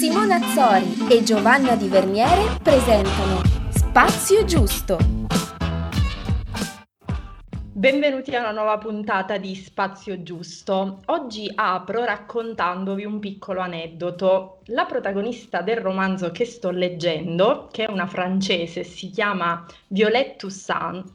Simona Azzori e Giovanna Di Verniere presentano Spazio Giusto. Benvenuti a una nuova puntata di Spazio Giusto. Oggi apro raccontandovi un piccolo aneddoto. La protagonista del romanzo che sto leggendo, che è una francese, si chiama Violette Toussaint,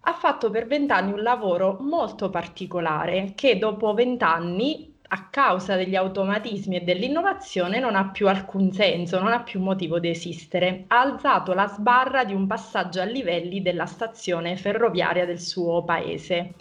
ha fatto per vent'anni un lavoro molto particolare che dopo vent'anni a causa degli automatismi e dell'innovazione non ha più alcun senso, non ha più motivo di esistere. Ha alzato la sbarra di un passaggio a livelli della stazione ferroviaria del suo paese.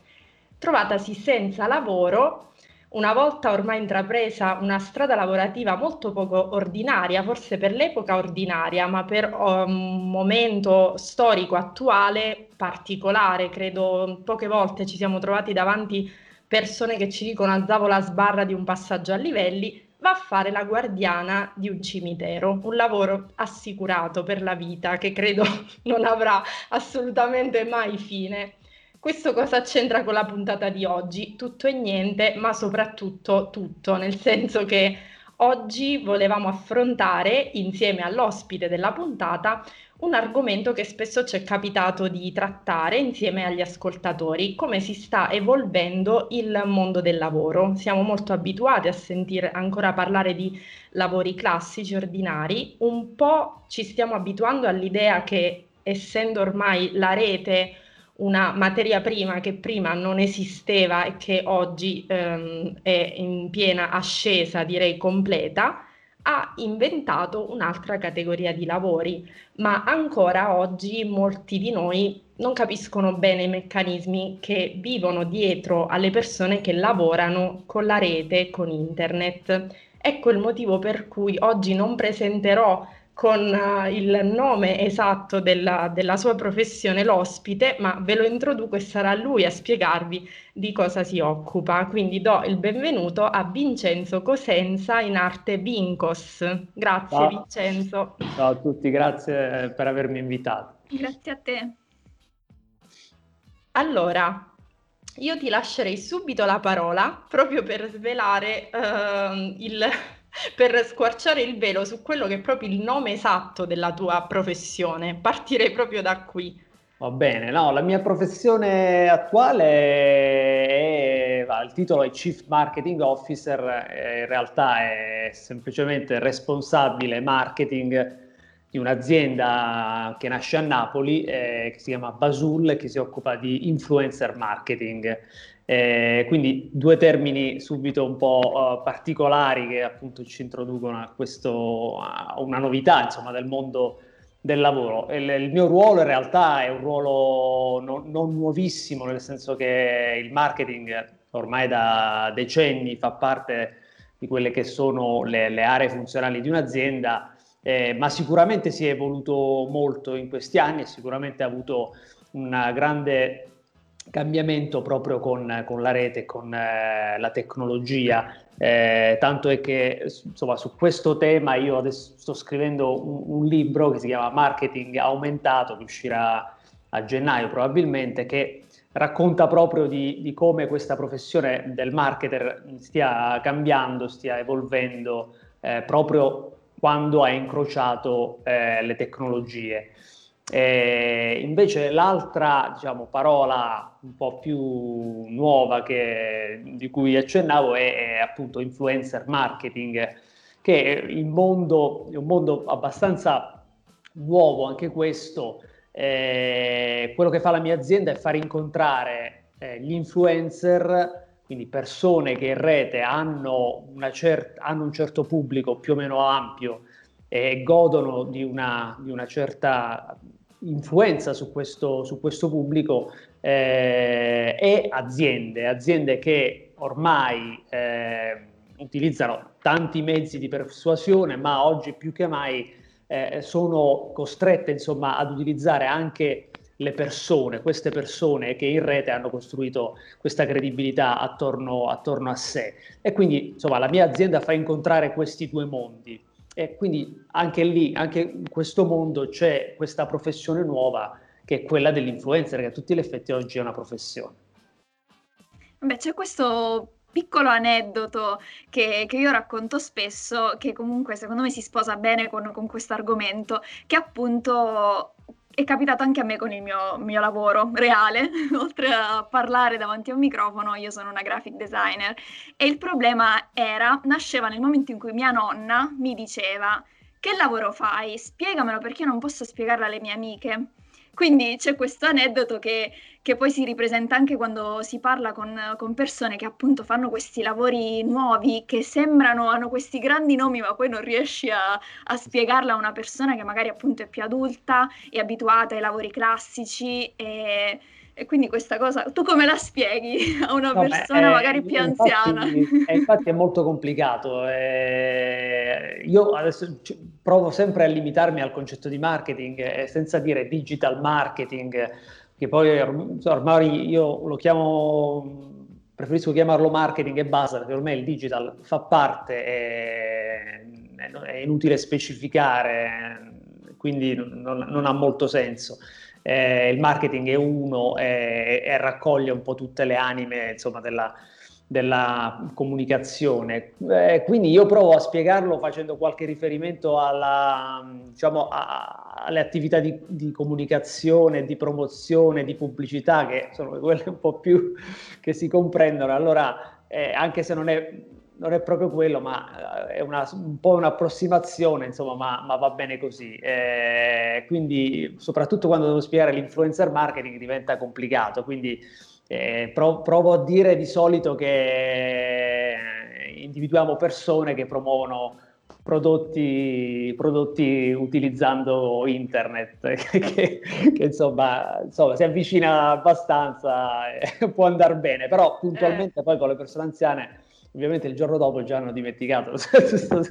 Trovatasi senza lavoro, una volta ormai intrapresa una strada lavorativa molto poco ordinaria, forse per l'epoca ordinaria, ma per um, un momento storico attuale particolare, credo poche volte ci siamo trovati davanti persone che ci dicono alzavo la sbarra di un passaggio a livelli, va a fare la guardiana di un cimitero, un lavoro assicurato per la vita che credo non avrà assolutamente mai fine. Questo cosa c'entra con la puntata di oggi? Tutto e niente, ma soprattutto tutto, nel senso che oggi volevamo affrontare insieme all'ospite della puntata un argomento che spesso ci è capitato di trattare insieme agli ascoltatori, come si sta evolvendo il mondo del lavoro. Siamo molto abituati a sentire ancora parlare di lavori classici, ordinari, un po' ci stiamo abituando all'idea che essendo ormai la rete una materia prima che prima non esisteva e che oggi ehm, è in piena ascesa, direi completa, ha inventato un'altra categoria di lavori, ma ancora oggi molti di noi non capiscono bene i meccanismi che vivono dietro alle persone che lavorano con la rete, con internet. Ecco il motivo per cui oggi non presenterò con uh, il nome esatto della, della, sua professione l'ospite, ma ve lo introduco e sarà lui a spiegarvi di cosa si occupa. Quindi do il benvenuto a Vincenzo Cosenza in arte Vincos. Grazie Ciao. Vincenzo. Ciao a tutti, grazie eh, per avermi invitato. Grazie a te. Allora, io ti lascerei subito la parola proprio per svelare uh, il, per squarciare il velo su quello che è proprio il nome esatto della tua professione. Partirei proprio da qui. Va bene, no, la mia professione attuale è, il titolo è Chief Marketing Officer, in realtà è semplicemente responsabile marketing di un'azienda che nasce a Napoli, eh, che si chiama Basul, che si occupa di influencer marketing. Eh, quindi due termini subito un po' uh, particolari che appunto ci introducono a, questo, a una novità insomma, del mondo del lavoro. Il, il, mio ruolo in realtà è un ruolo non, non, nuovissimo, nel senso che il marketing ormai da decenni fa parte di quelle che sono le, le aree funzionali di un'azienda, eh, ma sicuramente si è evoluto molto in questi anni e sicuramente ha avuto una grande cambiamento proprio con, con la rete, con eh, la tecnologia. Eh, tanto è che insomma, su questo tema io adesso sto scrivendo un, un, libro che si chiama Marketing Aumentato, che uscirà a gennaio probabilmente, che racconta proprio di, di come questa professione del marketer stia cambiando, stia evolvendo eh, proprio quando ha incrociato eh, le tecnologie. Eh, invece l'altra diciamo, parola un po' più nuova che, di cui accennavo è, è, appunto influencer marketing, che è, mondo, è un mondo abbastanza nuovo anche questo. Eh, quello che fa la mia azienda è far incontrare eh, gli influencer, quindi persone che in rete hanno, cer- hanno un certo pubblico più o meno ampio e godono di una, di una certa influenza su questo, su questo pubblico eh, e aziende, aziende che ormai eh, utilizzano tanti mezzi di persuasione, ma oggi più che mai eh, sono costrette insomma, ad utilizzare anche le persone, queste persone che in rete hanno costruito questa credibilità attorno, attorno a sé. E quindi insomma, la mia azienda fa incontrare questi due mondi. E quindi anche lì, anche in questo mondo c'è questa professione nuova che è quella dell'influencer, che a tutti gli effetti oggi è una professione. Beh, c'è questo piccolo aneddoto che, che, io racconto spesso, che comunque secondo me si sposa bene con, con questo argomento, che appunto è capitato anche a me con il mio, mio, lavoro reale, oltre a parlare davanti a un microfono, io sono una graphic designer. E il problema era, nasceva nel momento in cui mia nonna mi diceva che lavoro fai? Spiegamelo perché io non posso spiegarlo alle mie amiche. Quindi c'è questo aneddoto che, che, poi si ripresenta anche quando si parla con, con, persone che appunto fanno questi lavori nuovi, che sembrano, hanno questi grandi nomi, ma poi non riesci a, a spiegarla a una persona che magari appunto è più adulta, è abituata ai lavori classici e, e quindi questa cosa, tu come la spieghi a una no, persona beh, magari più infatti, anziana? È, infatti è molto complicato. Eh, io adesso provo sempre a limitarmi al concetto di marketing, eh, senza dire digital marketing, che poi ormai io lo chiamo, preferisco chiamarlo marketing e basta, perché ormai il digital fa parte, è, è inutile specificare, quindi non, non ha molto senso eh, il marketing è uno e, e, raccoglie un po' tutte le anime insomma, della, della comunicazione. Eh, quindi io provo a spiegarlo facendo qualche riferimento alla, diciamo, a, alle attività di, di, comunicazione, di promozione, di pubblicità, che sono quelle un po' più che si comprendono. Allora, eh, anche se non è non è proprio quello, ma eh, è una, un po' un'approssimazione, insomma, ma, ma va bene così. Eh, quindi, soprattutto quando devo spiegare l'influencer marketing diventa complicato. Quindi, eh, provo, provo a dire di solito che individuiamo persone che promuovono prodotti, prodotti utilizzando internet, che, che, che insomma, insomma, si avvicina abbastanza, eh, può andare bene, però puntualmente eh. poi con le persone anziane ovviamente il giorno dopo già hanno dimenticato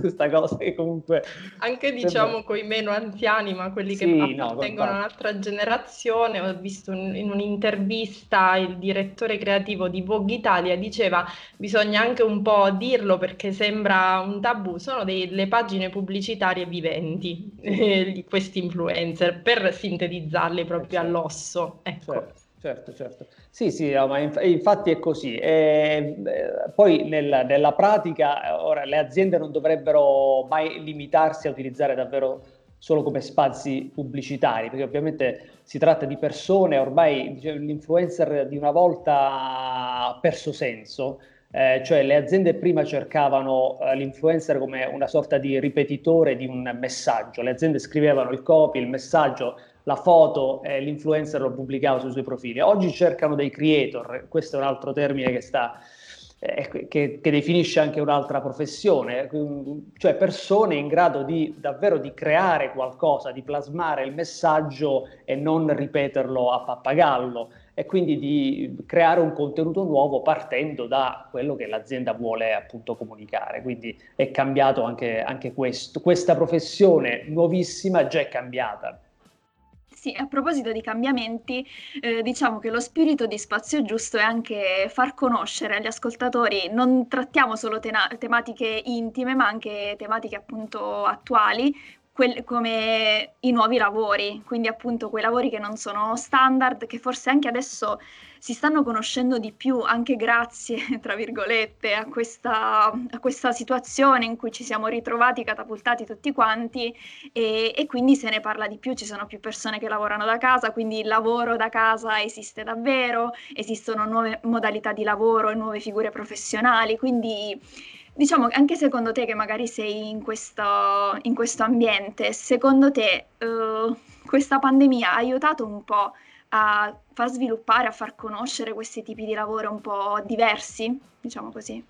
questa cosa che comunque... Anche diciamo con i meno anziani, ma quelli che sì, appartengono no, a un'altra generazione, ho visto in un'intervista il direttore creativo di Vogue Italia diceva bisogna anche un po' dirlo perché sembra un tabù, sono delle pagine pubblicitarie viventi questi influencer per sintetizzarli proprio certo. all'osso. Ecco. Certo certo, certo. Sì, sì, no, ma inf- infatti è così. E, eh, poi nel, nella pratica, ora le aziende non dovrebbero mai limitarsi a utilizzare davvero solo come spazi pubblicitari, perché ovviamente si tratta di persone, ormai diciamo, l'influencer di una volta ha perso senso, eh, cioè le aziende prima cercavano eh, l'influencer come una sorta di ripetitore di un messaggio, le aziende scrivevano il copy, il messaggio, la foto e l'influencer lo pubblicava sui suoi profili. Oggi cercano dei creator, questo è un altro termine che sta eh, che, che, definisce anche un'altra professione, cioè persone in grado di davvero di creare qualcosa, di plasmare il messaggio e non ripeterlo a pappagallo e quindi di creare un contenuto nuovo partendo da quello che l'azienda vuole appunto comunicare. Quindi è cambiato anche, anche questo. Questa professione nuovissima già è cambiata. Sì, a proposito di cambiamenti, eh, diciamo che lo spirito di Spazio Giusto è anche far conoscere agli ascoltatori, non trattiamo solo tena- tematiche intime, ma anche tematiche appunto attuali, quel- come i nuovi lavori, quindi appunto quei lavori che non sono standard, che forse anche adesso si stanno conoscendo di più anche grazie, tra virgolette, a questa, a questa situazione in cui ci siamo ritrovati catapultati tutti quanti e, e, quindi se ne parla di più, ci sono più persone che lavorano da casa, quindi il lavoro da casa esiste davvero, esistono nuove modalità di lavoro e nuove figure professionali, quindi diciamo anche secondo te che magari sei in questo, in questo ambiente, secondo te uh, questa pandemia ha aiutato un po' a far sviluppare, a far conoscere questi tipi di lavoro un po' diversi, diciamo così.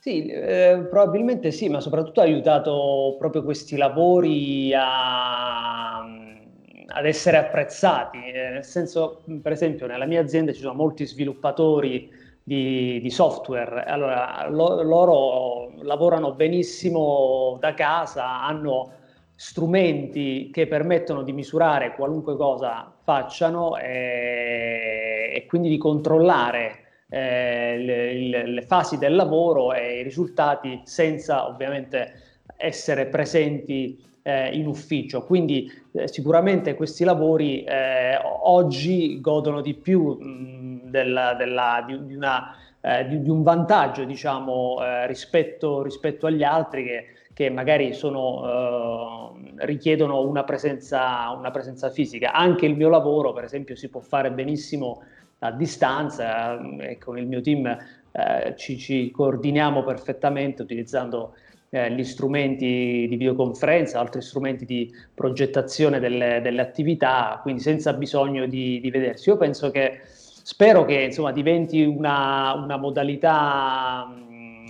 Sì, eh, probabilmente sì, ma soprattutto ha aiutato proprio questi lavori a, ad essere apprezzati, eh, nel senso, per esempio, nella mia azienda ci sono molti sviluppatori di, di software, allora lo, loro lavorano benissimo da casa, hanno strumenti che permettono di misurare qualunque cosa facciano e, e quindi di controllare eh, le, le, fasi del lavoro e i risultati senza ovviamente essere presenti eh, in ufficio. Quindi eh, sicuramente questi lavori eh, oggi godono di più mh, della, della, di, di, una eh, di, di, un vantaggio diciamo, eh, rispetto, rispetto, agli altri che, che magari sono, richiedono una presenza, una presenza fisica. Anche il mio lavoro, per esempio, si può fare benissimo a distanza e con il mio team eh, ci, ci, coordiniamo perfettamente utilizzando eh, gli strumenti di videoconferenza, altri strumenti di progettazione delle, delle attività, quindi senza bisogno di, di, vedersi. Io penso che, spero che insomma, diventi una, una modalità mh,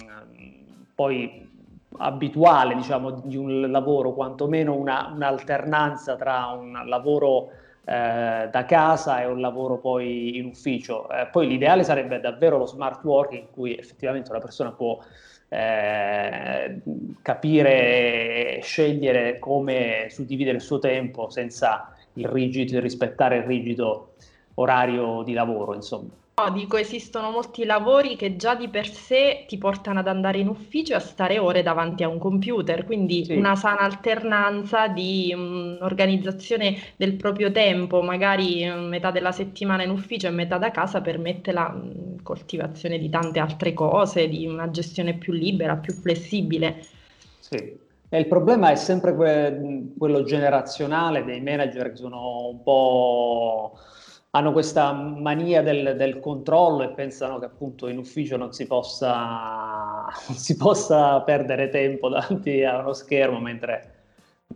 poi abituale diciamo, di un lavoro, quantomeno una, un'alternanza tra un lavoro eh, da casa e un lavoro poi in ufficio. Eh, poi l'ideale sarebbe davvero lo smart working in cui effettivamente una persona può eh, capire e scegliere come suddividere il suo tempo senza il rigido, rispettare il rigido orario di lavoro, insomma. No, dico, esistono molti lavori che già di per sé ti portano ad andare in ufficio e a stare ore davanti a un computer, quindi sì. una sana alternanza di um, organizzazione del proprio tempo, magari um, metà della settimana in ufficio e metà da casa permette la um, coltivazione di tante altre cose, di una gestione più libera, più flessibile. Sì. E il problema è sempre que- quello generazionale dei manager che sono un po' hanno questa mania del, del, controllo e pensano che appunto in ufficio non si possa, non si possa perdere tempo davanti a uno schermo mentre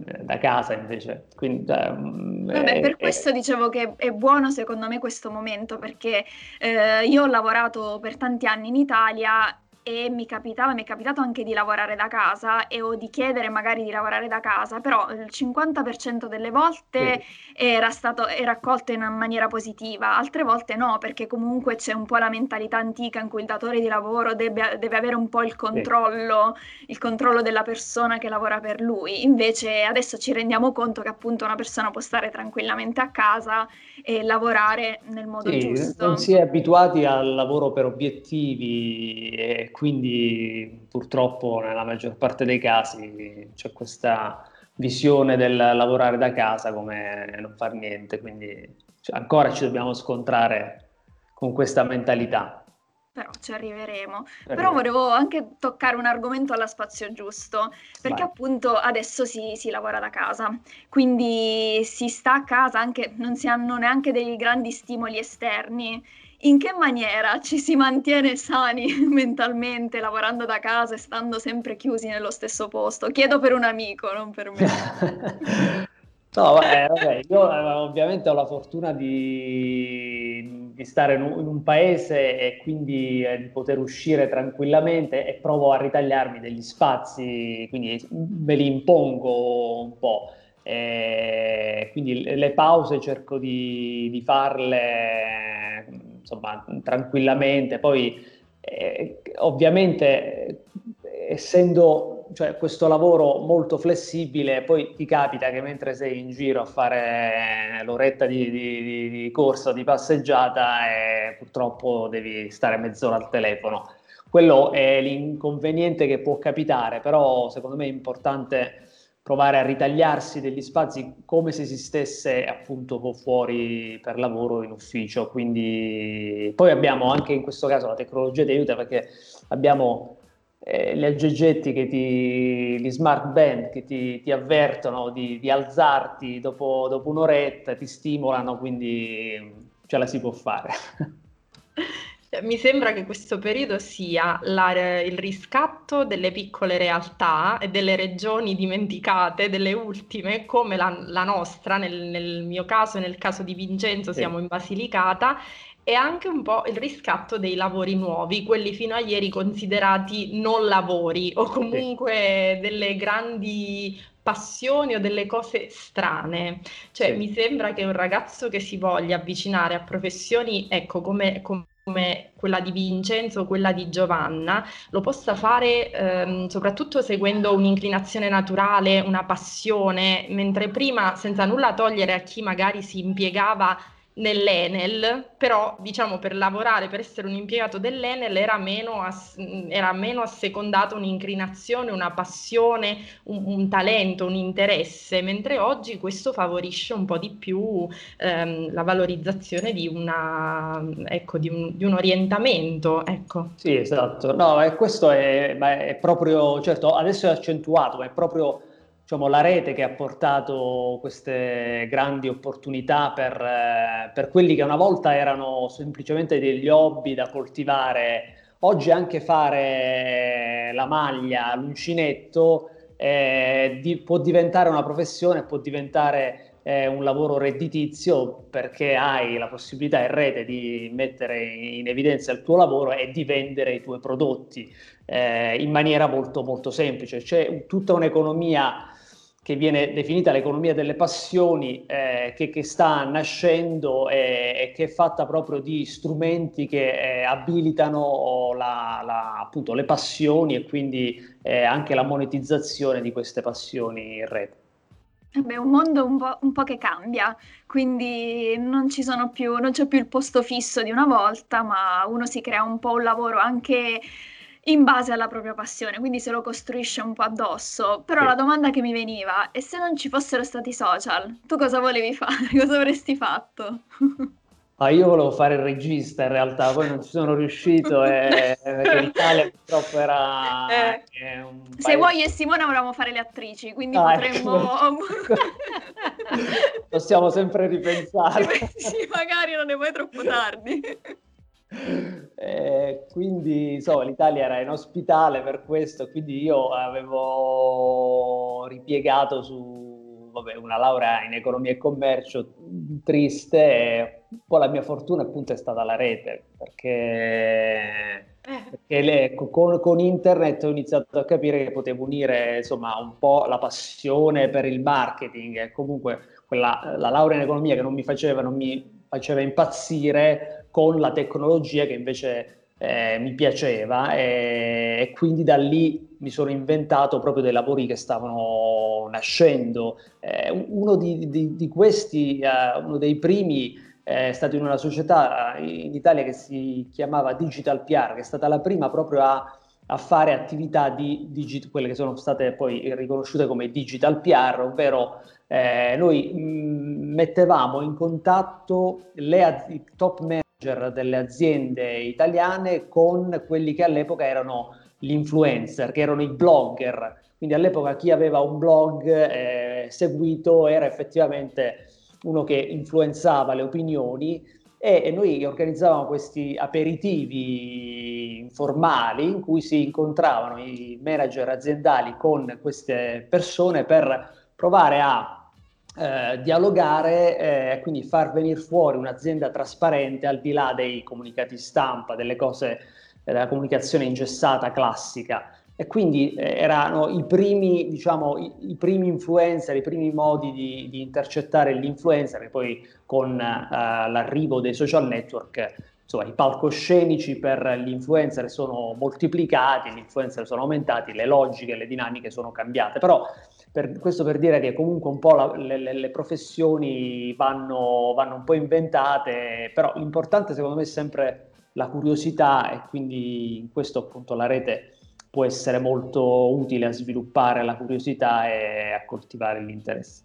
eh, da casa invece. Quindi, cioè, Vabbè, per questo dicevo che è buono secondo me questo momento perché eh, io ho lavorato per tanti anni in Italia e mi capitava, mi è capitato anche di lavorare da casa e o di chiedere magari di lavorare da casa, però il 50% delle volte sì. era stato era accolto in maniera positiva, altre volte no, perché comunque c'è un po' la mentalità antica in cui il datore di lavoro deve, deve avere un po' il controllo, sì. il controllo della persona che lavora per lui. Invece adesso ci rendiamo conto che appunto una persona può stare tranquillamente a casa e lavorare nel modo sì, giusto. Non si è abituati al lavoro per obiettivi e quindi purtroppo nella maggior parte dei casi c'è questa visione del lavorare da casa come non far niente, quindi ancora ci dobbiamo scontrare con questa mentalità. Però ci arriveremo. Arriveremo. Però volevo anche toccare un argomento alla spazio giusto, perché Vai. appunto adesso si, si, lavora da casa, quindi si sta a casa, anche, non si hanno neanche dei grandi stimoli esterni in che maniera ci si mantiene sani mentalmente lavorando da casa e stando sempre chiusi nello stesso posto? Chiedo per un amico, non per me. no, vabbè, vabbè, io eh, ovviamente ho la fortuna di, di stare in un, in un, paese e quindi eh, di poter uscire tranquillamente e provo a ritagliarmi degli spazi, quindi me li impongo un po'. E quindi le pause cerco di, di farle insomma, tranquillamente. Poi, eh, ovviamente, essendo cioè, questo lavoro molto flessibile, poi ti capita che mentre sei in giro a fare l'oretta di, di, di corsa, di passeggiata, e purtroppo devi stare mezz'ora al telefono. Quello è l'inconveniente che può capitare, però secondo me è importante provare a ritagliarsi degli spazi come se si stesse appunto fuori per lavoro in ufficio. Quindi poi abbiamo anche in questo caso la tecnologia ti aiuta perché abbiamo eh, gli aggeggetti che ti, gli smart band che ti, ti avvertono di, di alzarti dopo, dopo un'oretta, ti stimolano, quindi ce la si può fare. Mi sembra che questo periodo sia la, il riscatto delle piccole realtà e delle regioni dimenticate, delle ultime, come la, la nostra, nel, nel, mio caso e nel caso di Vincenzo sì. siamo in Basilicata, e anche un po' il riscatto dei lavori nuovi, quelli fino a ieri considerati non lavori o comunque sì. delle grandi passioni o delle cose strane. Cioè, sì. mi sembra che un ragazzo che si voglia avvicinare a professioni, ecco, come, come come quella di Vincenzo quella di Giovanna, lo possa fare ehm, soprattutto seguendo un'inclinazione naturale, una passione, mentre prima, senza nulla togliere a chi magari si impiegava nell'Enel, però diciamo per lavorare, per essere un impiegato dell'Enel era meno, ass- era meno assecondato un'inclinazione, una passione, un, un, talento, un interesse, mentre oggi questo favorisce un po' di più ehm, la valorizzazione di, una, ecco, di, un, di un orientamento. Ecco. Sì, esatto. No, questo è, è proprio, certo, adesso è accentuato, ma è proprio diciamo, la rete che ha portato queste grandi opportunità per, eh, per, quelli che una volta erano semplicemente degli hobby da coltivare. Oggi anche fare la maglia, l'uncinetto, eh, di, può diventare una professione, può diventare eh, un lavoro redditizio perché hai la possibilità in rete di mettere in evidenza il tuo lavoro e di vendere i tuoi prodotti eh, in maniera molto molto semplice. C'è tutta un'economia che viene definita l'economia delle passioni, eh, che, che, sta nascendo e, e, che è fatta proprio di strumenti che eh, abilitano la, la, appunto, le passioni e quindi eh, anche la monetizzazione di queste passioni in rete. Beh, un mondo un po', un po', che cambia, quindi non, più, non c'è più il posto fisso di una volta, ma uno si crea un po' un lavoro anche in base alla propria passione, quindi se lo costruisce un po' addosso. Però sì. la domanda che mi veniva è se non ci fossero stati social, tu cosa volevi fare? Cosa avresti fatto? Ah, io volevo fare il regista in realtà, poi non ci sono riuscito e l'Italia purtroppo era... Eh, se vuoi e Simone volevamo fare le attrici, quindi ah, potremmo... Ecco. Possiamo sempre ripensare. sì, magari non è poi troppo tardi. Eh, quindi insomma l'Italia era inospitale per questo, quindi io avevo ripiegato su vabbè, una laurea in economia e commercio triste poi la mia fortuna appunto è stata la rete perché, perché le, con, con, internet ho iniziato a capire che potevo unire insomma un po' la passione per il marketing. E comunque quella, la laurea in economia che non mi faceva, non mi faceva impazzire con la tecnologia che invece eh, mi piaceva e, e, quindi da lì mi sono inventato proprio dei lavori che stavano nascendo. Eh, uno di, di, di questi, eh, uno dei primi, è stato in una società eh, in Italia che si chiamava Digital PR, che è stata la prima proprio a, a fare attività di digit, quelle che sono state poi riconosciute come digital PR, ovvero eh, noi mh, mettevamo in contatto le az- top manager delle aziende italiane con quelli che all'epoca erano gli influencer, che erano i blogger. Quindi all'epoca chi aveva un blog eh, seguito era effettivamente uno che influenzava le opinioni e, e noi organizzavamo questi aperitivi informali in cui si incontravano i manager aziendali con queste persone per provare a eh, dialogare e eh, quindi far venire fuori un'azienda trasparente al di là dei comunicati stampa, delle cose della comunicazione ingessata classica. E quindi eh, erano i primi, diciamo, i, i, primi influencer, i primi modi di, di intercettare l'influencer, che poi con eh, l'arrivo dei social network, insomma, i palcoscenici per gli influencer sono moltiplicati, gli influencer sono aumentati, le logiche, le dinamiche sono cambiate. Però per, questo per dire che comunque un po' la, le, le, professioni vanno, vanno, un po' inventate, però l'importante secondo me è sempre la curiosità e quindi in questo appunto la rete può essere molto utile a sviluppare la curiosità e a coltivare l'interesse.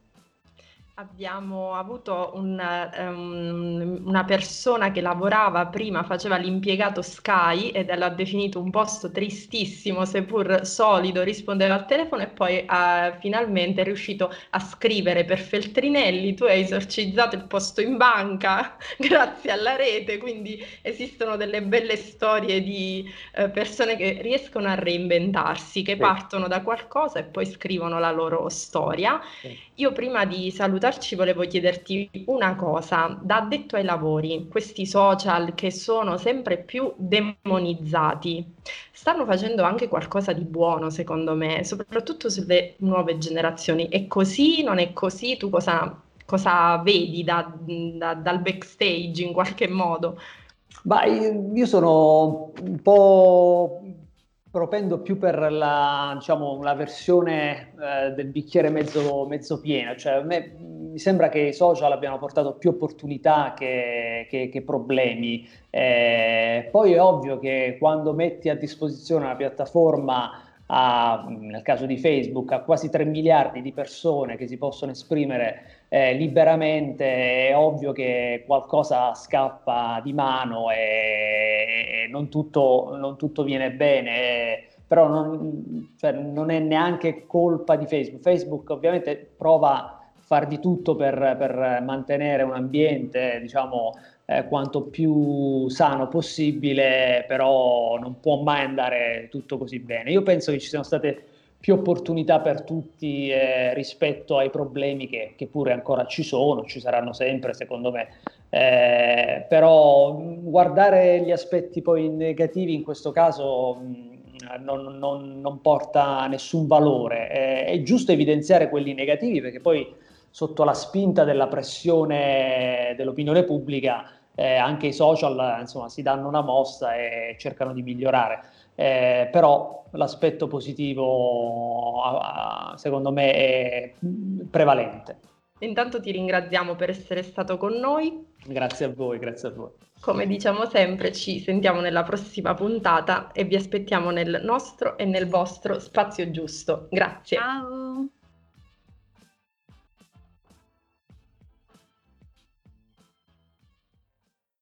Abbiamo avuto un, um, una persona che lavorava prima, faceva l'impiegato Sky ed l'ha definito un posto tristissimo, seppur solido, rispondeva al telefono e poi uh, finalmente è riuscito a scrivere per Feltrinelli, tu hai esorcizzato il posto in banca grazie alla rete, quindi esistono delle belle storie di uh, persone che riescono a reinventarsi, che sì. partono da qualcosa e poi scrivono la loro storia. Sì. Io prima di salutarci volevo chiederti una cosa, da addetto ai lavori, questi social che sono sempre più demonizzati, stanno facendo anche qualcosa di buono secondo me, soprattutto sulle nuove generazioni. È così, non è così? Tu cosa, cosa vedi da, da, dal backstage in qualche modo? Beh, io sono un po' propendo più per la, diciamo, la versione eh, del bicchiere mezzo, mezzo pieno, cioè a me mi sembra che i social abbiano portato più opportunità che, che, che problemi. Eh, poi è ovvio che quando metti a disposizione una piattaforma a, nel caso di Facebook, a quasi 3 miliardi di persone che si possono esprimere eh, liberamente, è ovvio che qualcosa scappa di mano e, e non, tutto, non, tutto, viene bene. però non, cioè, non, è neanche colpa di Facebook. Facebook ovviamente prova a far di tutto per, per mantenere un ambiente, diciamo, eh, quanto più sano possibile, però non può mai andare tutto così bene. Io penso che ci siano state più opportunità per tutti eh, rispetto ai problemi che, che, pure ancora ci sono, ci saranno sempre secondo me, eh, però guardare gli aspetti poi negativi in questo caso mh, non, non, non, porta nessun valore, è, è giusto evidenziare quelli negativi perché poi sotto la spinta della pressione dell'opinione pubblica eh, anche i social insomma, si danno una mossa e cercano di migliorare. Eh, però l'aspetto positivo secondo me è prevalente. Intanto ti ringraziamo per essere stato con noi. Grazie a voi, grazie a voi. Come diciamo sempre, ci sentiamo nella prossima puntata e vi aspettiamo nel nostro e nel vostro spazio giusto. Grazie. Ciao.